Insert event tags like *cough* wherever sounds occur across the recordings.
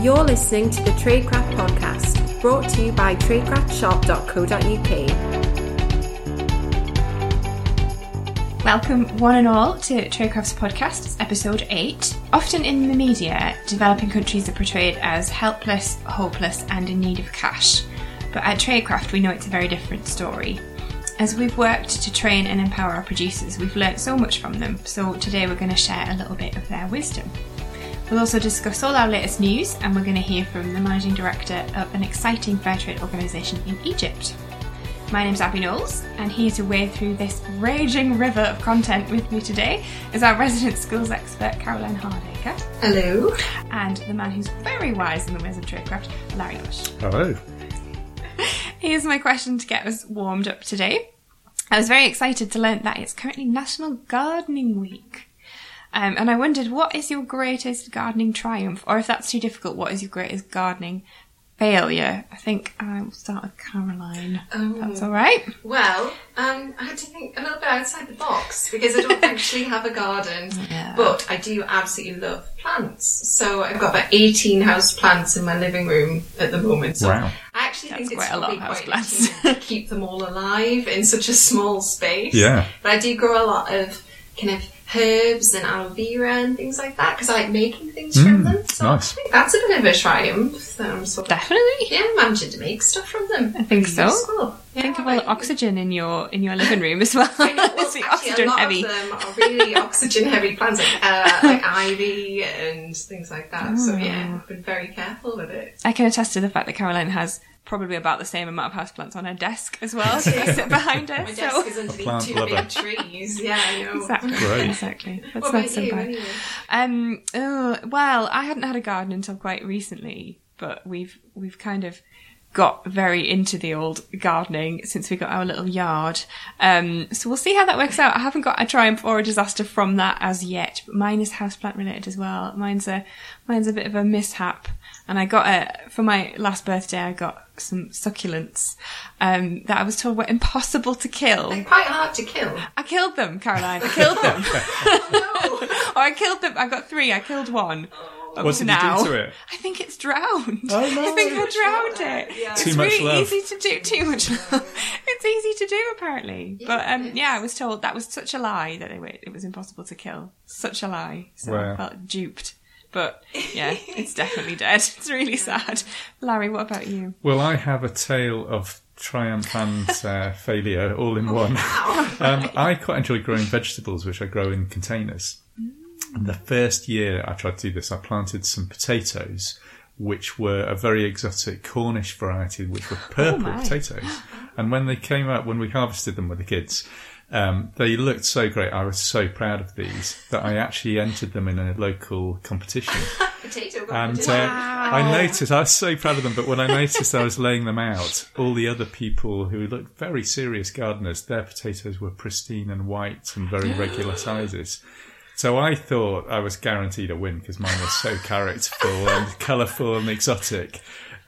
You're listening to the Traidcraft Podcast, brought to you by traidcraftshop.co.uk. Welcome, one and all, to Traidcraft's podcast. Episode 8. Often in the media, developing countries are portrayed as helpless, hopeless, and in need of cash. But at Traidcraft, we know it's a very different story. As we've worked to train and empower our producers, we've learnt so much from them, so today we're going to share a little bit of their wisdom. We'll also discuss all our latest news, and we're going to hear from the managing director of an exciting fair trade organisation in Egypt. My name's Abby Knowles, and here to wade through this raging river of content with me today is our resident skills expert, Caroline Hardacre, Hello. and the man who's very wise in the ways of Traidcraft, Larry Bush. Hello. *laughs* Here's my question to get us warmed up today. I was very excited to learn that it's currently National Gardening Week. Um, and I wondered, what is your greatest gardening triumph? Or if that's too difficult, what is your greatest gardening failure? I think I will start with Caroline. Oh. That's all right. Well, um, I had to think a little bit outside the box because I don't *laughs* actually have a garden, Yeah. but I do absolutely love plants. So I've got about 18 house plants in my living room at the moment. So Wow. I actually That's think it's quite a lot probably of house quite plants. to keep them all alive in such a small space. *laughs* Yeah. But I do grow a lot of kind of herbs and aloe vera and things like that because I like making things from them. So nice. I think that's a bit of a triumph that I'm sort of Definitely. yeah, managing to make stuff from them. I think so. Useful. Yeah, Think of all about the oxygen in your in your living room as *laughs* well. I know, well, *laughs* it's the actually, oxygen a lot heavy. of them are really *laughs* oxygen heavy plants, like, uh, like ivy and things like that. So yeah, I've been very careful with it. I can attest to the fact that Caroline has probably about the same amount of houseplants on her desk as well. So I *laughs* sit behind her. My so desk is underneath plant two lover. big trees. *laughs* Yeah, I know. exactly, Great. exactly. That's What not about so you? Anyway? Um, oh, well, I hadn't had a garden until quite recently, but we've we've kind of got very into the old gardening since we got our little yard. Um, so we'll see how that works out. I haven't got a triumph or a disaster from that as yet, but mine is houseplant related as well. Mine's a mine's a bit of a mishap, and I got a for my last birthday. I got some succulents um, that I was told were impossible to kill. They're quite hard to kill. I killed them, Caroline. I killed them. *laughs* no. *laughs* or I killed them. I got three. I killed one. Up What to did you do now. to it? I think it's drowned. Oh, *laughs* no. I think I drowned water. it. Yeah. It's Too much really love. easy to do. Too much *laughs* love. It's easy to do, apparently. but Yeah, um, yeah, I was told that was such a lie that they were, it was impossible to kill. Such a lie. So I felt duped. But yeah, *laughs* it's definitely dead. It's really sad. Larry, what about you? Well, I have a tale of triumph and uh, failure all in one. Um, I quite enjoy growing vegetables, which I grow in containers. The first year I tried to do this, I planted some potatoes, which were a very exotic Cornish variety, which were purple my. potatoes. And when they came out, when we harvested them with the kids, um, they looked so great. I was so proud of these that I actually entered them in a local competition. *laughs* Potato. And uh, I noticed, I was so proud of them, but when I noticed I was laying them out, all the other people who looked very serious gardeners, their potatoes were pristine and white and very regular *gasps* sizes. So I thought I was guaranteed a win because mine was so characterful and *laughs* colourful and exotic.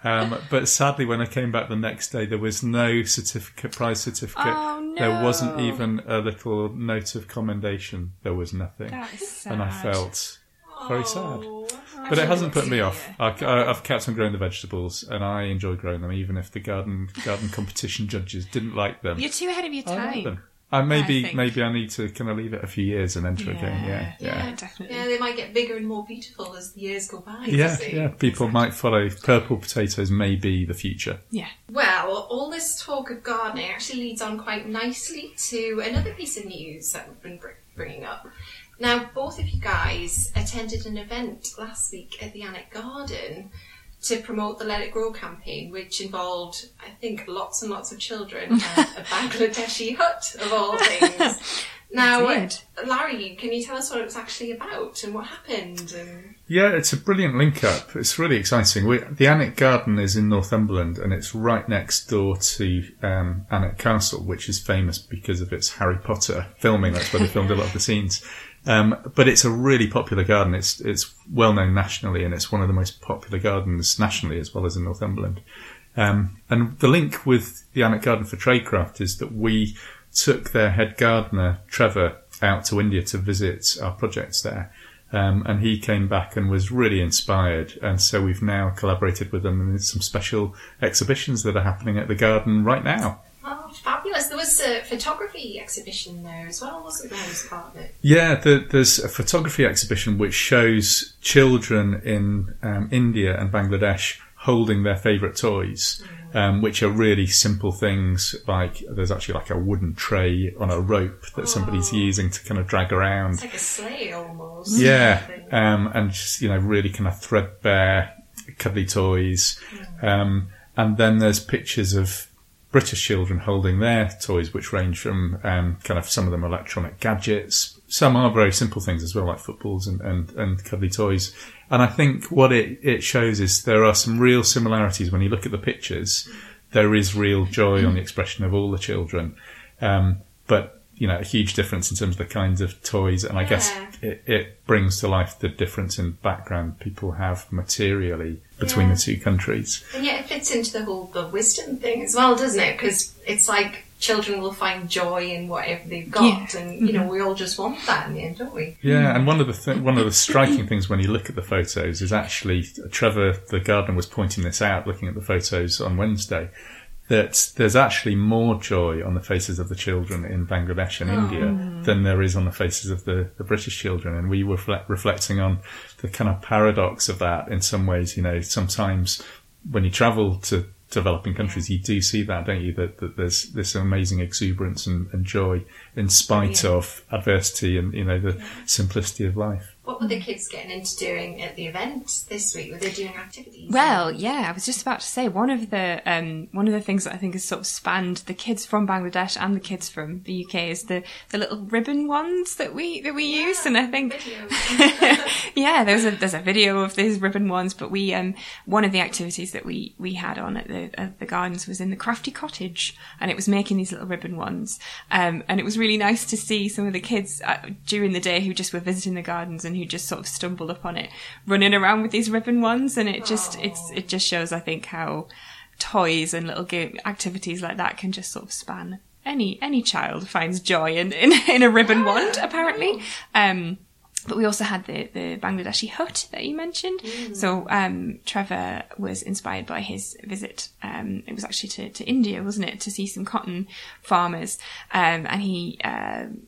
Um, but sadly, when I came back the next day, there was no certificate, prize certificate. Oh, no. There wasn't even a little note of commendation. There was nothing. That is sad. And I felt very sad. Oh, But it hasn't put me off. I, I've kept on growing the vegetables, and I enjoy growing them, even if the garden garden competition judges didn't like them. You're too ahead of your I like time. Them. Uh, maybe think. maybe I need to kind of leave it a few years and enter again. Yeah, yeah, yeah, definitely. Yeah, they might get bigger and more beautiful as the years go by. yeah. see. yeah. People might follow. Purple potatoes may be the future. Yeah. Well, all this talk of gardening actually leads on quite nicely to another piece of news that we've been bringing up. Now, both of you guys attended an event last week at the Annick Garden to promote the Let It Grow campaign, which involved, I think, lots and lots of children *laughs* and a Bangladeshi hut, of all *laughs* things. Now, Larry, can you tell us what it was actually about and what happened? And Yeah, it's a brilliant link up. It's really exciting. We, the Alnwick Garden is in Northumberland and it's right next door to um, Alnwick Castle, which is famous because of its Harry Potter filming. That's where they filmed a lot of the scenes. *laughs* Um, but it's a really popular garden. It's it's well known nationally, and it's one of the most popular gardens nationally as well as in Northumberland. Um, and the link with the Alnwick Garden for Traidcraft is that we took their head gardener Trevor out to India to visit our projects there. Um, and he came back and was really inspired. And so we've now collaborated with them in some special exhibitions that are happening at the garden right now. Oh, fabulous. There was a photography exhibition there as well, wasn't there, as part of it? Yeah, the, there's a photography exhibition which shows children in um, India and Bangladesh holding their favourite toys, um, which are really simple things. Like there's actually like a wooden tray on a rope that somebody's using to kind of drag around. It's like a sleigh almost. Yeah, um, and just you know really kind of threadbare, cuddly toys. Um, and then there's pictures of British children holding their toys, which range from um, kind of some of them electronic gadgets. Some are very simple things as well, like footballs and, and, and cuddly toys. And I think what it, it shows is there are some real similarities when you look at the pictures. There is real joy on the expression of all the children. Um, but, you know, a huge difference in terms of the kinds of toys. And I guess it, it brings to life the difference in background people have materially between Yeah. the two countries. And yet it fits into the whole the wisdom thing as well, doesn't it? Because it's like children will find joy in whatever they've got, Yeah. and you mm-hmm. know we all just want that in the end, don't we? Yeah, mm. and one of the th- one of the striking things when you look at the photos is actually Trevor, the gardener, was pointing this out, looking at the photos on Wednesday, that there's actually more joy on the faces of the children in Bangladesh and oh. India than there is on the faces of the, the British children, and we were reflect, reflecting on the kind of paradox of that. In some ways, you know, sometimes when you travel to developing countries, you do see that, don't you? That, that there's this amazing exuberance and, and joy in spite Yeah. of adversity and you know the simplicity of life. What were the kids getting into doing at the event this week? Were they doing activities? Well, yeah, I was just about to say one of the um, one of the things that I think has sort of spanned the kids from Bangladesh and the kids from the UK is the, the little ribbon ones that we that we use, and I think *laughs* *laughs* yeah, there's a there's a video of these ribbon ones, but we um one of the activities that we we had on at the at the gardens was in the crafty cottage, and it was making these little ribbon ones, um and it was really nice to see some of the kids uh, during the day who just were visiting the gardens and who just sort of stumbled upon it, running around with these ribbon ones, and it just it's it just shows I think how toys and little game activities like that can just sort of span any any child finds joy in in, *laughs* in a ribbon wand apparently. Um, but we also had the, the Bangladeshi hut that you mentioned. So um, Trevor was inspired by his visit. Um, it was actually to, to India, wasn't it, to see some cotton farmers, um, and he. um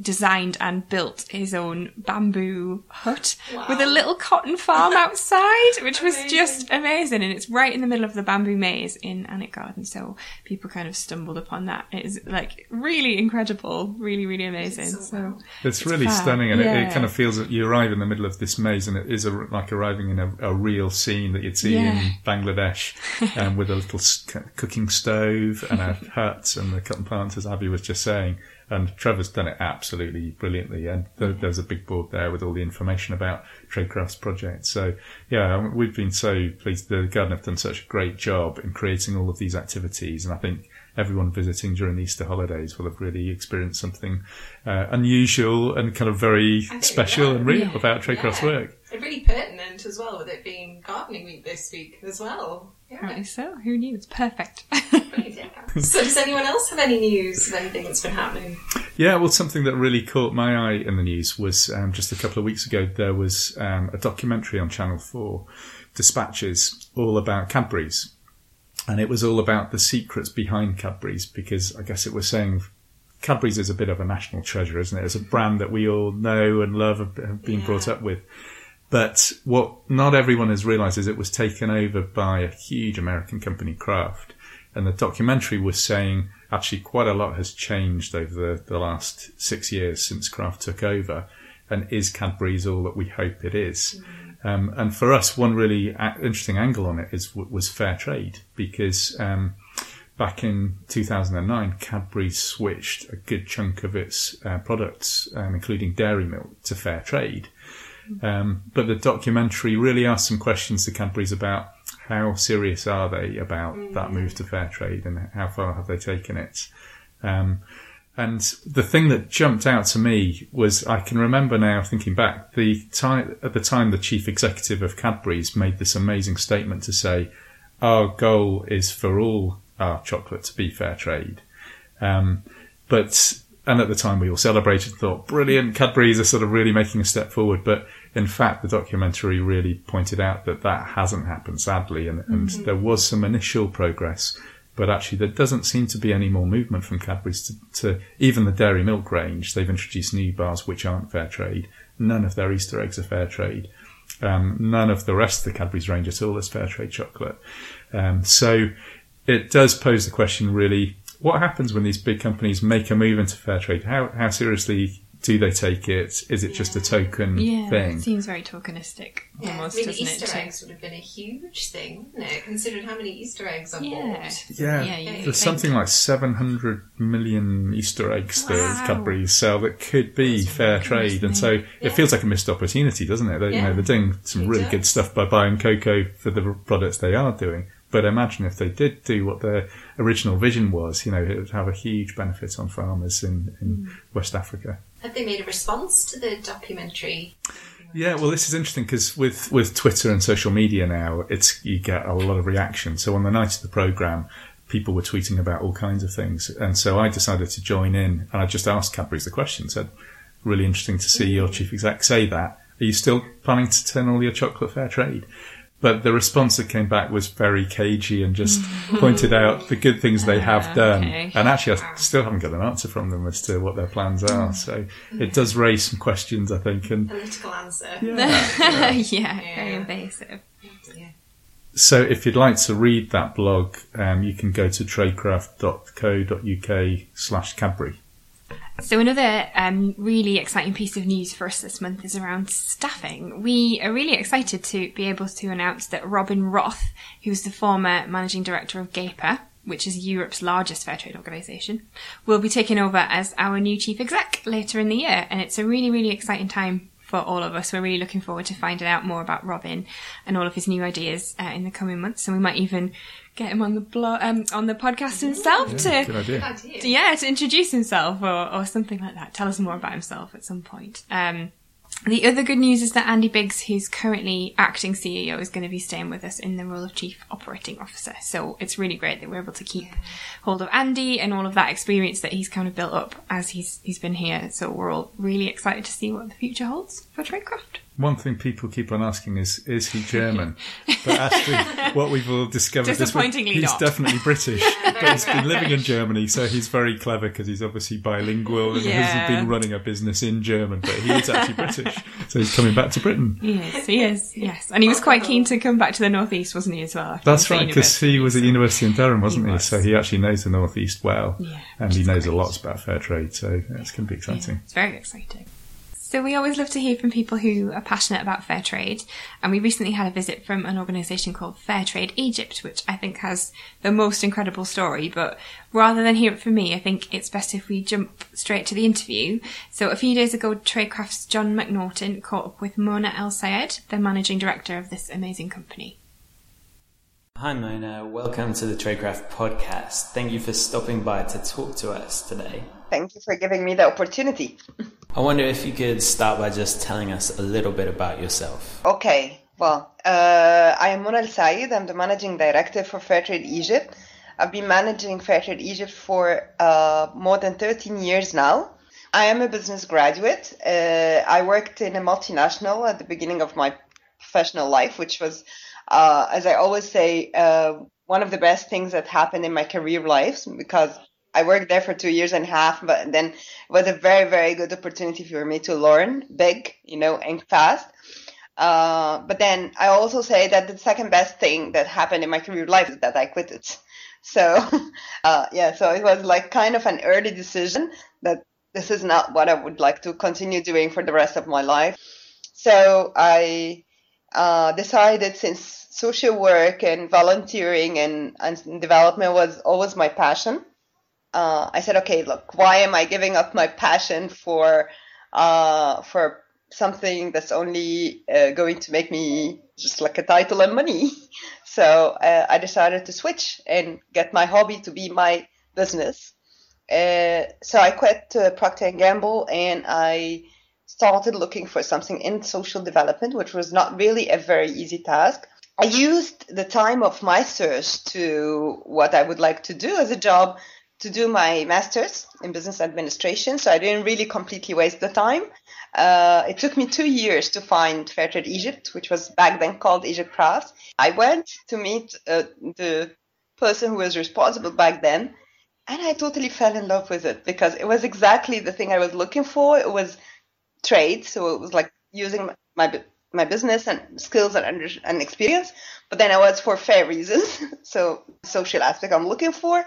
designed and built his own bamboo hut with a little cotton farm *laughs* outside, which was Amazing. just amazing. And it's right in the middle of the bamboo maze in Alnwick Garden. So people kind of stumbled upon that. It is like really incredible, really, really amazing. So So, wow. It's really fab. stunning, and it, it kind of feels that you arrive in the middle of this maze, and it is a, like arriving in a, a real scene that you'd see Yeah. in Bangladesh, *laughs* um, with a little cooking stove and a *laughs* hut and the cotton plants, as Abby was just saying. And Trevor's done it absolutely brilliantly, and th- there's a big board there with all the information about Traidcraft's project. So, yeah, um, we've been so pleased. The garden have done such a great job in creating all of these activities, and I think everyone visiting during the Easter holidays will have really experienced something uh, unusual and kind of very special and real Yeah. about Traidcraft's Yeah. work. And really pertinent as well with it being gardening week this week as well. Yeah. apparently so. Who knew? It's perfect. Brilliant, yeah. so does anyone else have any news of anything that's been happening? Yeah, well, something that really caught my eye in the news was um, just a couple of weeks ago there was um, a documentary on Channel 4, Dispatches, all about Cadbury's. And it was all about the secrets behind Cadbury's because I guess it was saying Cadbury's is a bit of a national treasure, isn't it? It's a brand that we all know and love, have have been Yeah. brought up with. But what not everyone has realised is it was taken over by a huge American company, Kraft. And the documentary was saying actually quite a lot has changed over the, the last six years since Kraft took over. And is Cadbury's all that we hope it is? Um, and for us, one really a- interesting angle on it is was fair trade because um, back in 2009, Cadbury switched a good chunk of its uh, products, um, including dairy milk, to fair trade. Um, but the documentary really asked some questions to Cadbury's about how serious are they about that move to fair trade and how far have they taken it. Um, and the thing that jumped out to me was I can remember now thinking back the time at the time the chief executive of Cadbury's made this amazing statement to say our goal is for all our chocolate to be fair trade. Um, but and at the time we all celebrated and thought, brilliant, Cadbury's are sort of really making a step forward. But in fact, the documentary really pointed out that that hasn't happened, sadly, and, and there was some initial progress. But actually, there doesn't seem to be any more movement from Cadbury's to, to even the dairy milk range. They've introduced new bars which aren't fair trade. None of their Easter eggs are fair trade. Um, none of the rest of the Cadbury's range at all is fair trade chocolate. Um, so it does pose the question really, what happens when these big companies make a move into fair trade? How, how seriously do they take it? Is it just a token Yeah, thing? it seems very tokenistic Yeah, almost, I mean, doesn't Easter it? too? eggs would have been a huge thing, wouldn't it? Considering how many Easter eggs are Yeah. bought. Yeah, Yeah, you there's think. something like 700 million Easter eggs that Wow. Cadbury's sell that could be fair trade, and so Yeah. it feels like a missed opportunity, doesn't it? They, You know, they're doing some It really does. good stuff by buying cocoa for the products they are doing. But imagine if they did do what their original vision was, you know, it would have a huge benefit on farmers in, in Mm. West Africa. Have they made a response to the documentary? Yeah, well, this is interesting because with, with Twitter and social media now, it's you get a lot of reaction. So on the night of the program, people were tweeting about all kinds of things, and so I decided to join in, and I just asked Cadbury's the question. Said, "Really interesting to see your chief exec say that. Are you still planning to turn all your chocolate fair trade?" But the response that came back was very cagey and just pointed out the good things they have Ah, done. okay. And actually, I still haven't got an answer from them as to what their plans are. So it does raise some questions, I think. And Political answer. yeah, *laughs* very Yeah. invasive. Yeah. So if you'd like to read that blog, um, you can go to traidcraft.co.uk slash Cadbury. So another um, really exciting piece of news for us this month is around staffing. We are really excited to be able to announce that Robin Roth, who's the former managing director of GEPA, which is Europe's largest fair trade organisation, will be taking over as our new chief exec later in the year. And it's a really, really exciting time for all of us. We're really looking forward to finding out more about Robin and all of his new ideas uh, in the coming months. And we might even get him on the blog, um, on the podcast himself Yeah, to good idea. Yeah, to introduce himself or, or something like that. Tell us more about himself at some point. Um, the other good news is that Andy Biggs, who's currently acting CEO, is going to be staying with us in the role of Chief Operating Officer. So it's really great that we're able to keep hold of Andy and all of that experience that he's kind of built up as he's he's been here. So we're all really excited to see what the future holds for Traidcraft. One thing people keep on asking is, is he German? *laughs* But actually, what we've all discovered is he's not. definitely British. *laughs* but he's been living in Germany, so he's very clever because he's obviously bilingual and Yeah. has been running a business in German, but he is actually British. So he's coming back to Britain. Yes, he is. Yes, and he was quite keen to come back to the northeast, wasn't he, as well? That's right, because he was at university in Durham, wasn't He he? was. So he actually knows the Northeast well. Yeah, and he knows a lot about fair trade, so it's going to be exciting. It's very exciting. So we always love to hear from people who are passionate about fair trade, and we recently had a visit from an organisation called Fairtrade Egypt, which I think has the most incredible story. But rather than hear it from me, I think it's best if we jump straight to the interview. So a few days ago, Traidcraft's John McNaughton caught up with Mona El Sayed, the managing director of this amazing company. Hi Mona, welcome to the Traidcraft podcast. Thank you for stopping by to talk to us today. Thank you for giving me the opportunity. I wonder if you could start by just telling us a little bit about yourself. Okay, well, uh, I am Mona El Sayed. I'm the managing director for Fairtrade Egypt. I've been managing Fairtrade Egypt for uh, more than 13 years now. I am a business graduate. Uh, I worked in a multinational at the beginning of my professional life, which was, uh, as I always say, uh, one of the best things that happened in my career life because I worked there for two years and a half, but then it was a very, very good opportunity for me to learn big, you know, and fast. Uh, but then I also say that the second best thing that happened in my career life is that I quit it. *laughs* So, *laughs* uh, yeah, so it was like kind of an early decision that this is not what I would like to continue doing for the rest of my life. So I uh, decided since social work and volunteering and, and development was always my passion, uh, I said, okay, look, why am I giving up my passion for uh, for something that's only uh, going to make me just like a title and money? *laughs* So uh, I decided to switch and get my hobby to be my business. Uh, so I quit uh, Procter and Gamble and I started looking for something in social development, which was not really a very easy task. I used the time of my search to what I would like to do as a job to do my master's in business administration, so I didn't really completely waste the time. Uh, it took me two years to find Fairtrade Egypt, which was back then called Egypt Crafts. I went to meet uh, the person who was responsible back then, and I totally fell in love with it because it was exactly the thing I was looking for. It was trade, so it was like using my my business and skills and under, and experience, but then I was for fair reasons, *laughs* so social aspect I'm looking for.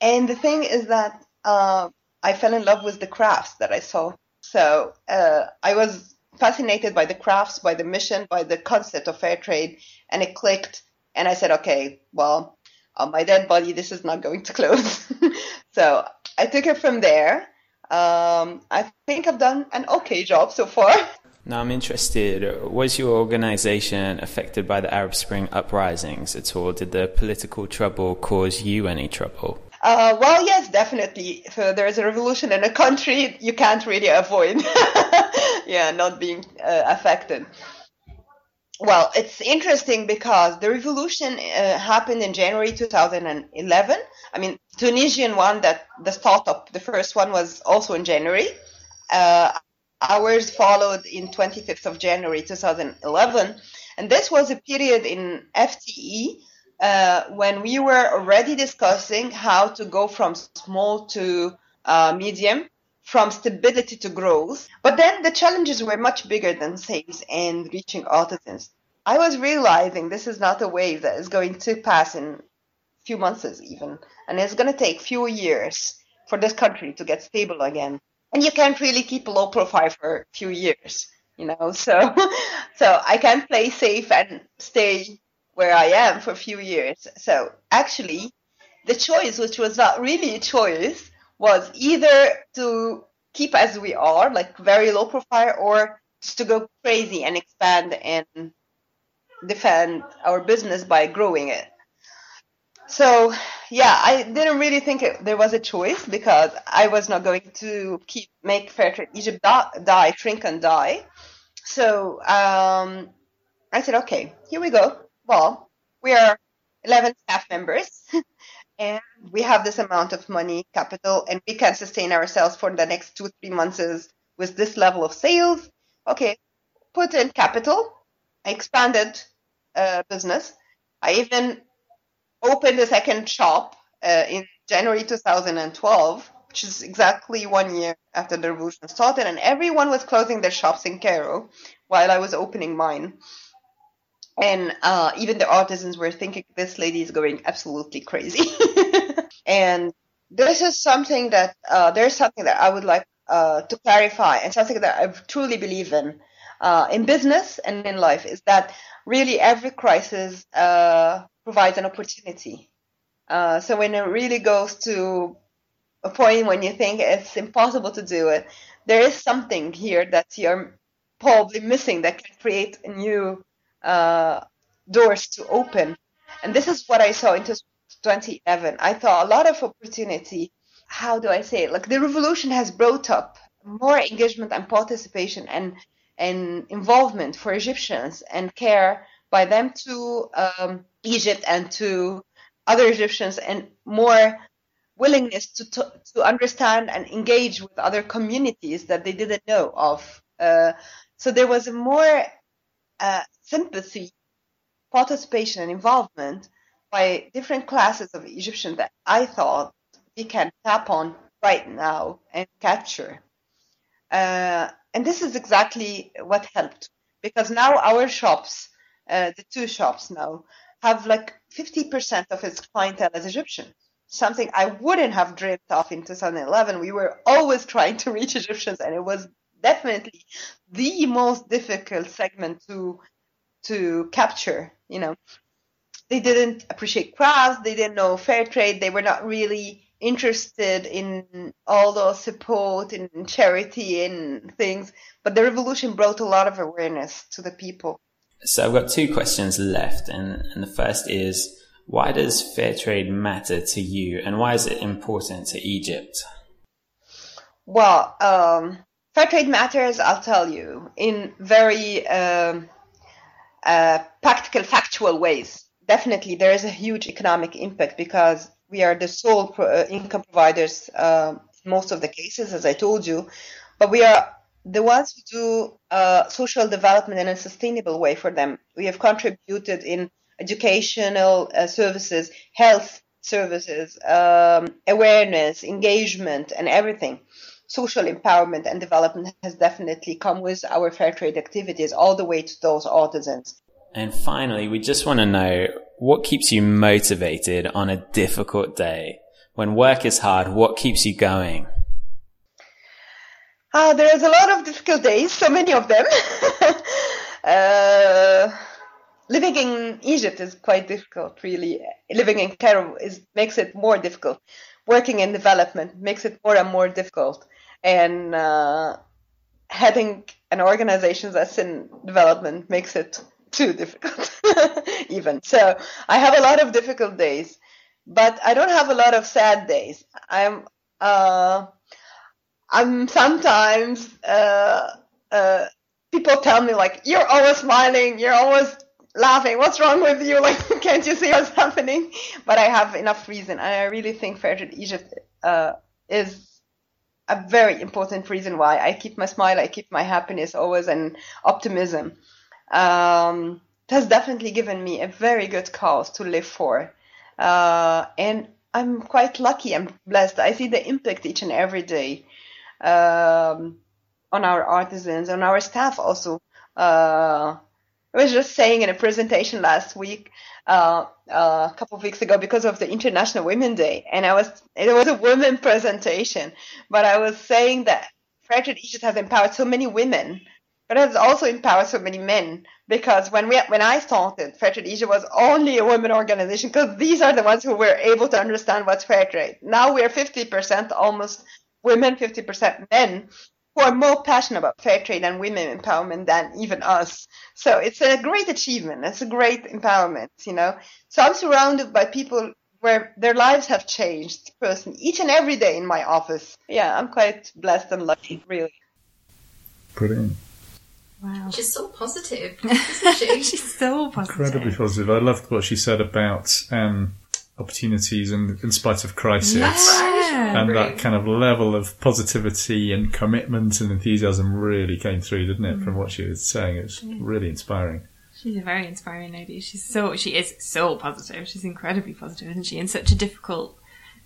And the thing is that uh, I fell in love with the crafts that I saw. So uh, I was fascinated by the crafts, by the mission, by the concept of fair trade, and it clicked. And I said, okay, well, on my dead body, this is not going to close. *laughs* so I took it from there. Um, I think I've done an okay job so far. *laughs* Now I'm interested, was your organization affected by the Arab Spring uprisings at all? Did the political trouble cause you any trouble? Uh, well, yes, definitely. If uh, there is a revolution in a country, you can't really avoid, *laughs* yeah, not being uh, affected. Well, it's interesting because the revolution uh, happened in January 2011. I mean, Tunisian one that the startup, the first one was also in January. Uh, ours followed in 25th of January 2011, and this was a period in FTE uh, when we were already discussing how to go from small to uh, medium, from stability to growth. But then the challenges were much bigger than sales and reaching artisans. I was realizing this is not a wave that is going to pass in a few months even, and it's going to take few years for this country to get stable again. And you can't really keep a low profile for a few years, you know. *laughs* So, so I can't play safe and stay where I am for a few years. So actually, the choice, which was not really a choice, was either to keep as we are, like very low profile, or just to go crazy and expand and defend our business by growing it. So, yeah, I didn't really think it, there was a choice because I was not going to keep make Fairtrade Egypt die, die, shrink and die. So um, I said, okay, here we go well, we are 11 staff members *laughs* and we have this amount of money, capital, and we can sustain ourselves for the next two, three months with this level of sales. Okay, put in capital, I expanded uh, business. I even opened a second shop uh, in January 2012, which is exactly one year after the revolution started, and everyone was closing their shops in Cairo while I was opening mine. And uh, even the artisans were thinking this lady is going absolutely crazy. *laughs* and this is something that uh, there's something that I would like uh, to clarify, and something that I truly believe in uh, in business and in life is that really every crisis uh, provides an opportunity. Uh, so when it really goes to a point when you think it's impossible to do it, there is something here that you're probably missing that can create a new uh, doors to open. And this is what I saw in 2011. I saw a lot of opportunity. How do I say it? Like the revolution has brought up more engagement and participation and and involvement for Egyptians and care by them to um, Egypt and to other Egyptians and more willingness to, to, to understand and engage with other communities that they didn't know of. Uh, so there was a more uh, sympathy, participation, and involvement by different classes of Egyptians that I thought we can tap on right now and capture. Uh, and this is exactly what helped because now our shops, uh, the two shops now, have like 50% of its clientele as Egyptian. Something I wouldn't have dreamed of in 2011. We were always trying to reach Egyptians, and it was definitely the most difficult segment to to capture. You know, they didn't appreciate crafts, they didn't know fair trade, they were not really interested in all the support and charity and things. But the revolution brought a lot of awareness to the people. So I've got two questions left, and, and the first is why does fair trade matter to you, and why is it important to Egypt? Well, um, fair trade matters. I'll tell you in very um, uh, practical, factual ways. Definitely, there is a huge economic impact because we are the sole pro- uh, income providers um, in most of the cases, as I told you, but we are the ones who do uh, social development in a sustainable way for them. We have contributed in educational uh, services, health services, um, awareness, engagement, and everything. Social empowerment and development has definitely come with our fair trade activities all the way to those artisans. And finally, we just want to know what keeps you motivated on a difficult day? When work is hard, what keeps you going? Uh, there's a lot of difficult days, so many of them. *laughs* uh, living in Egypt is quite difficult, really. Living in Cairo is makes it more difficult. Working in development makes it more and more difficult. And uh, heading an organization that's in development makes it too difficult, *laughs* even. So I have a lot of difficult days, but I don't have a lot of sad days. I'm uh, I'm sometimes uh, uh, people tell me like you're always smiling, you're always laughing. What's wrong with you? *laughs* Like can't you see what's happening? But I have enough reason, and I really think Fairtrade Egypt uh, is a very important reason why I keep my smile, I keep my happiness always, and optimism. Um, it has definitely given me a very good cause to live for, uh, and I'm quite lucky. I'm blessed. I see the impact each and every day um, on our artisans, on our staff also. Uh, I was just saying in a presentation last week, uh, uh, a couple of weeks ago, because of the International Women's Day, and I was it was a women *laughs* presentation, but I was saying that Fairtrade Egypt has empowered so many women, but has also empowered so many men. Because when we when I started, Fairtrade Egypt was only a women organization because these are the ones who were able to understand what's fair trade. Now we're 50% almost women, 50% men who are more passionate about fair trade and women empowerment than even us. So it's a great achievement. It's a great empowerment, you know. So I'm surrounded by people where their lives have changed person each and every day in my office. Yeah, I'm quite blessed and lucky, really. Brilliant. Wow. She's so positive, *laughs* isn't she? She's so positive. Incredibly positive. I loved what she said about um, opportunities and in spite of crisis. Yeah. And that kind of level of positivity and commitment and enthusiasm really came through, didn't it? From mm. what she was saying, it was really inspiring. She's a very inspiring lady. She's so she is so positive. She's incredibly positive, isn't she? In such a difficult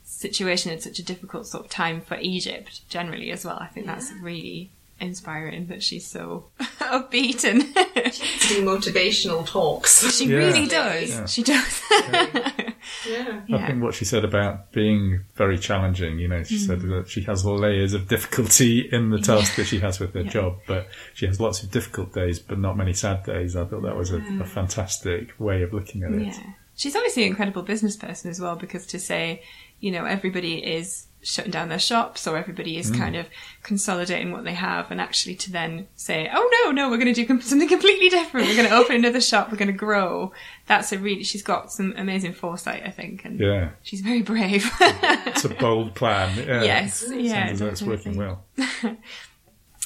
situation, in such a difficult sort of time for Egypt generally as well. I think that's really inspiring that she's so *laughs* upbeat and Do motivational talks. she Yeah. really does. Yeah. She does. *laughs* Yeah. I yeah. think what she said about being very challenging, you know, she said mm. that she has layers of difficulty in the task that she has with her job, but she has lots of difficult days, but not many sad days. I thought that was a, a fantastic way of looking at it. Yeah. She's obviously an incredible business person as well because to say, you know, everybody is shutting down their shops or everybody is kind of consolidating what they have and actually to then say, oh no, no, we're going to do com- *laughs* something completely different. We're going to open another shop. We're going to grow. That's a really, she's got some amazing foresight, I think. And Yeah. she's very brave. It's a bold plan. *laughs* Yeah. yes. Yeah. Sounds like it's working well. *laughs*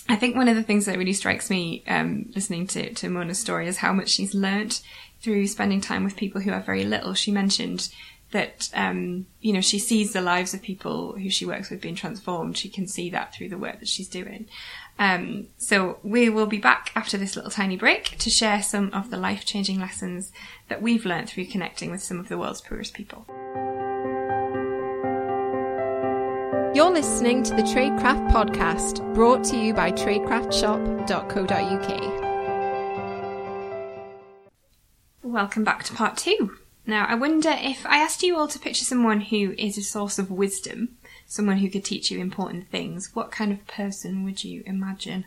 I think one of the things that really strikes me um, listening to, to Mona's story is how much she's learnt through spending time with people who have very little. She mentioned that um, you know she sees the lives of people who she works with being transformed. She can see that through the work that she's doing. Um, so we will be back after this little tiny break to share some of the life changing lessons that we've learned through connecting with some of the world's poorest people. You're listening to the Traidcraft podcast, brought to you by traidcraftshop.co.uk. Welcome back to part two. Now, I wonder if I asked you all to picture someone who is a source of wisdom, someone who could teach you important things, what kind of person would you imagine?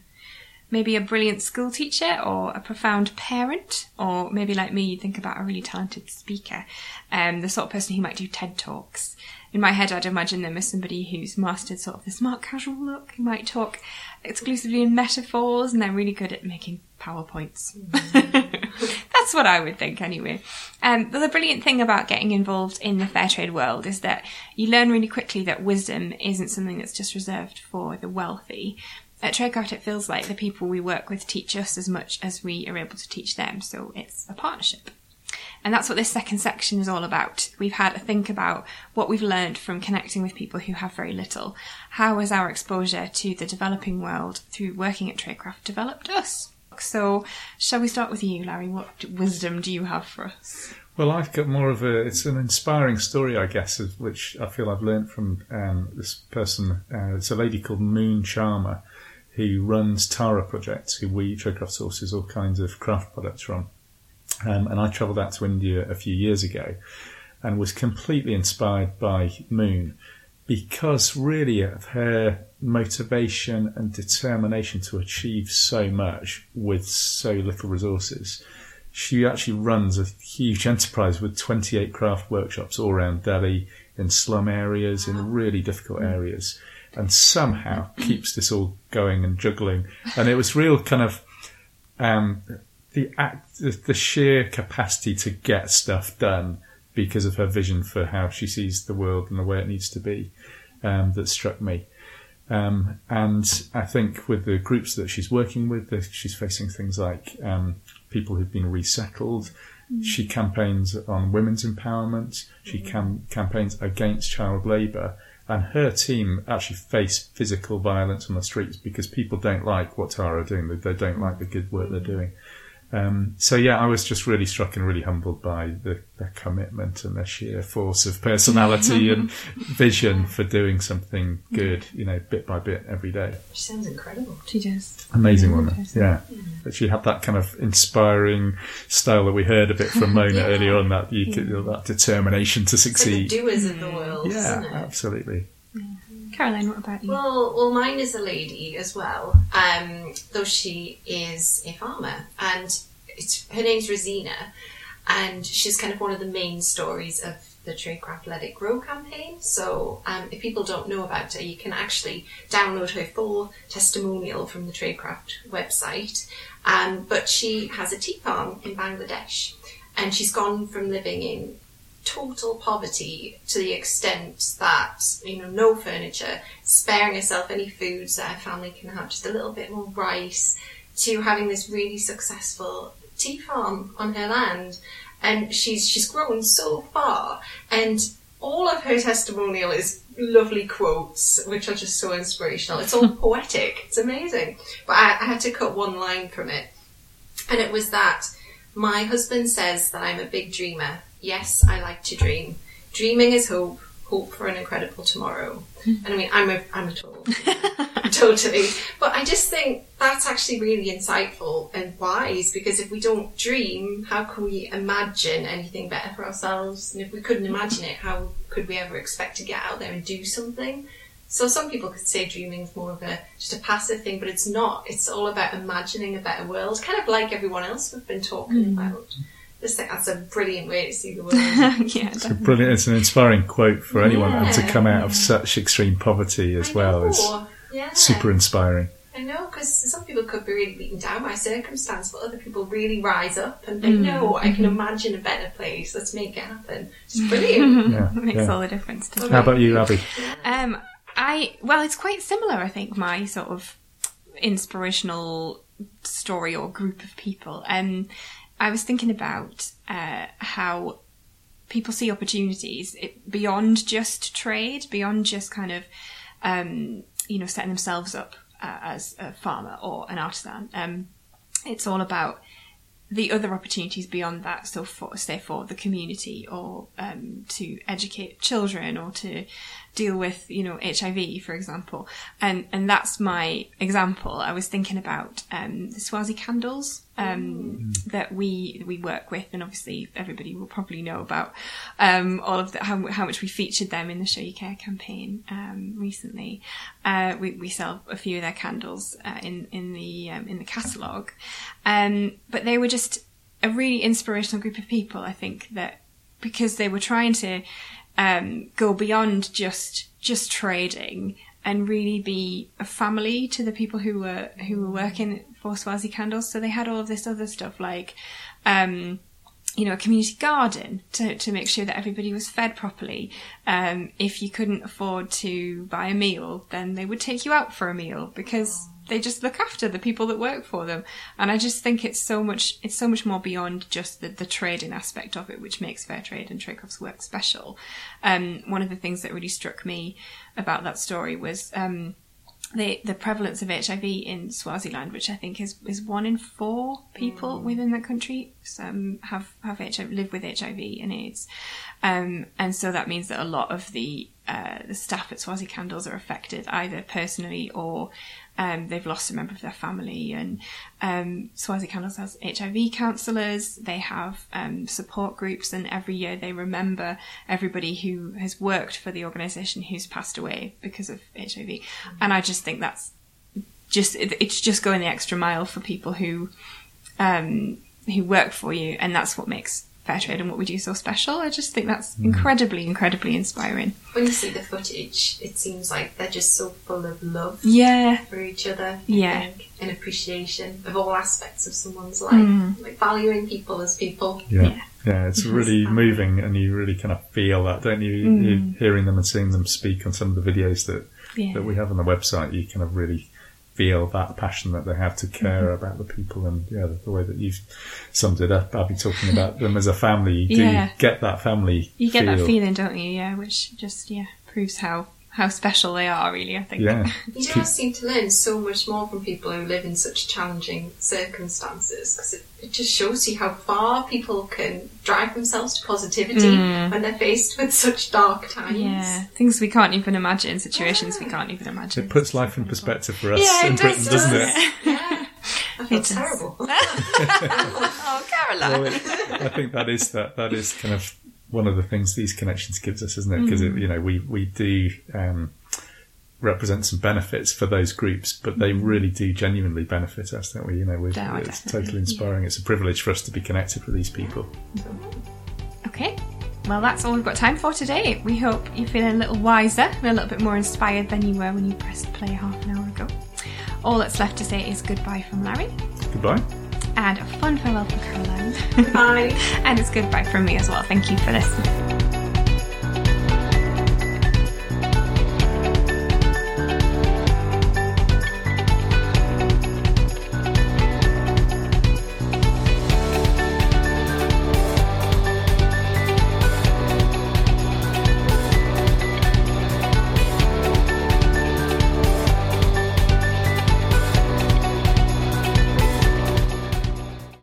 Maybe a brilliant school teacher or a profound parent, or maybe like me, you think about a really talented speaker, um, the sort of person who might do TED Talks. In my head, I'd imagine them as somebody who's mastered sort of the smart casual look, who might talk exclusively in metaphors, and they're really good at making PowerPoints. *laughs* That's what I would think anyway. Um, but the brilliant thing about getting involved in the fair trade world is that you learn really quickly that wisdom isn't something that's just reserved for the wealthy. At Traidcraft, it feels like the people we work with teach us as much as we are able to teach them, so it's a partnership. And that's what this second section is all about. We've had a think about what we've learned from connecting with people who have very little. How has our exposure to the developing world through working at Traidcraft developed us? So, shall we start with you, Larry? What wisdom do you have for us? Well, I've got more of a. It's an inspiring story, I guess, of which I feel I've learned from um, this person. Uh, it's a lady called Moon Sharma, who runs Tara Project, who we Traidcraft sources all kinds of craft products from. Um, and I travelled out to India a few years ago, and was completely inspired by Moon, because really of her motivation and determination to achieve so much with so little resources. She actually runs a huge enterprise with 28 craft workshops all around Delhi, in slum areas, in really difficult areas, and somehow keeps this all going and juggling. And it was real kind of um, the, act, the the sheer capacity to get stuff done because of her vision for how she sees the world and the way it needs to be um, that struck me. Um, and I think with the groups that she's working with, she's facing things like um, people who've been resettled. She campaigns on women's empowerment. She cam- campaigns against child labour. And her team actually face physical violence on the streets because people don't like what Tara are doing. They, they don't like the good work they're doing. Um, so yeah, I was just really struck and really humbled by the, their commitment and their sheer force of personality *laughs* and vision for doing something good, you know, bit by bit every day. She sounds incredible. She does. Amazing woman, yeah. But she had that kind of inspiring style that we heard a bit from Mona *laughs* Yeah. earlier on. That you could, that determination to It's like the succeed. doers of the world, Yeah, isn't it? absolutely. Caroline, what about you? Well, well, mine is a lady as well, um, though she is a farmer, and her name's Rosina, and she's kind of one of the main stories of the Traidcraft Let It Grow campaign. So, um, if people don't know about her, you can actually download her full testimonial from the Traidcraft website. Um, but she has a tea farm in Bangladesh, and she's gone from living in total poverty to the extent that you know no furniture, sparing herself any foods that her family can have, just a little bit more rice, to having this really successful tea farm on her land, and she's she's grown so far, and all of her testimonial is lovely quotes, which are just so inspirational. It's all *laughs* poetic. It's amazing. But I, I had to cut one line from it, and it was that my husband says that I'm a big dreamer. Yes, I like to dream. Dreaming is hope. Hope for an incredible tomorrow. Hmm. And I mean, I'm a, I'm a total, *laughs* *laughs* totally. But I just think that's actually really insightful and wise because if we don't dream, how can we imagine anything better for ourselves? And if we couldn't imagine it, how could we ever expect to get out there and do something? So some people could say dreaming is more of a just a passive thing, but it's not. It's all about imagining a better world, kind of like everyone else we've been talking hmm. about. Just think that's a brilliant way to see the world. *laughs* yeah, It's a brilliant. It's an inspiring quote for anyone, and to come out of such extreme poverty as I well is yeah. super inspiring. I know, because some people could be really beaten down by circumstance, but other people really rise up and think, no, I can imagine a better place. Let's make it happen. It's brilliant. *laughs* Yeah, It *laughs* makes yeah. all the difference. Doesn't How about you, Abby? Um, I well, it's quite similar. I think my sort of inspirational story or group of people. Um, I was thinking about uh, how people see opportunities it, beyond just trade, beyond just kind of um, you know setting themselves up uh, as a farmer or an artisan. Um, it's all about the other opportunities beyond that, so for say for the community or um, to educate children or to deal with you know HIV for example, and and that's my example. I was thinking about um, the Swazi candles um, that we we work with, and obviously everybody will probably know about um, all of the, how how much we featured them in the Show You Care campaign um, recently. Uh, we we sell a few of their candles uh, in in the um, in the catalogue, um, but they were just a really inspirational group of people. I think that because they were trying to um, go beyond just just trading and really be a family to the people who were who were working for Swazi Candles. So they had all of this other stuff like. Um, you know, a community garden to, to make sure that everybody was fed properly. Um, if you couldn't afford to buy a meal, then they would take you out for a meal because they just look after the people that work for them. And I just think it's so much it's so much more beyond just the, the trading aspect of it, which makes fair trade and Traidcraft's work special. Um, one of the things that really struck me about that story was um, the the prevalence of HIV in Swaziland, which I think is is one in four people within that country um, have have HIV, live with HIV and AIDS, um, and so that means that a lot of the uh, the staff at Swazi Candles are affected either personally or um, they've lost a member of their family. And um, Swazi Candles has HIV counsellors, they have um, support groups, and every year they remember everybody who has worked for the organisation who's passed away because of HIV. And I just think that's just it, it's just going the extra mile for people who um, who work for you, and that's what makes fair trade and what we do so special. I just think that's hmm. incredibly, incredibly inspiring. When you see the footage, it seems like they're just so full of love Yeah, for each other. I Yeah. think, and appreciation of all aspects of someone's life, hmm. like valuing people as people. Yeah. Yeah. Yeah, it's really moving, and you really kind of feel that, don't you? Hmm. You- Hearing them and seeing them speak on some of the videos that yeah, that we have on the website, you kind of really feel that passion that they have to care Mm-hmm. about the people, and yeah, the, the way that you've summed it up, Abby, talking about them as a family, you do Yeah. get that family. you get that feeling, don't you? Yeah, which just yeah proves how how special they are. Really, I think. Yeah, *laughs* You do seem to learn so much more from people who live in such challenging circumstances because it, it just shows you how far people can drive themselves to positivity when they're faced with such dark times. Mm. Yeah, things we can't even imagine, situations we can't even imagine. it puts life in perspective for us Yeah, in does, Britain, doesn't doesn't it? Yeah. I feel terrible. *laughs* Oh, Caroline. Well, it- I think that is that that is kind of one of the things these connections gives us, isn't it? Because Mm. you know we we do um, represent some benefits for those groups, but they really do genuinely benefit us, don't we? You know, Mm. Yeah, it's totally inspiring. It's a privilege for us to be connected with these people. Okay. Well, that's all we've got time for today. We hope you're feeling a little wiser and a little bit more inspired than you were when you pressed play half an hour ago. All that's left to say is goodbye from Larry Goodbye. And a fun farewell from Caroline. Bye. *laughs* and it's goodbye from me as well. Thank you for listening.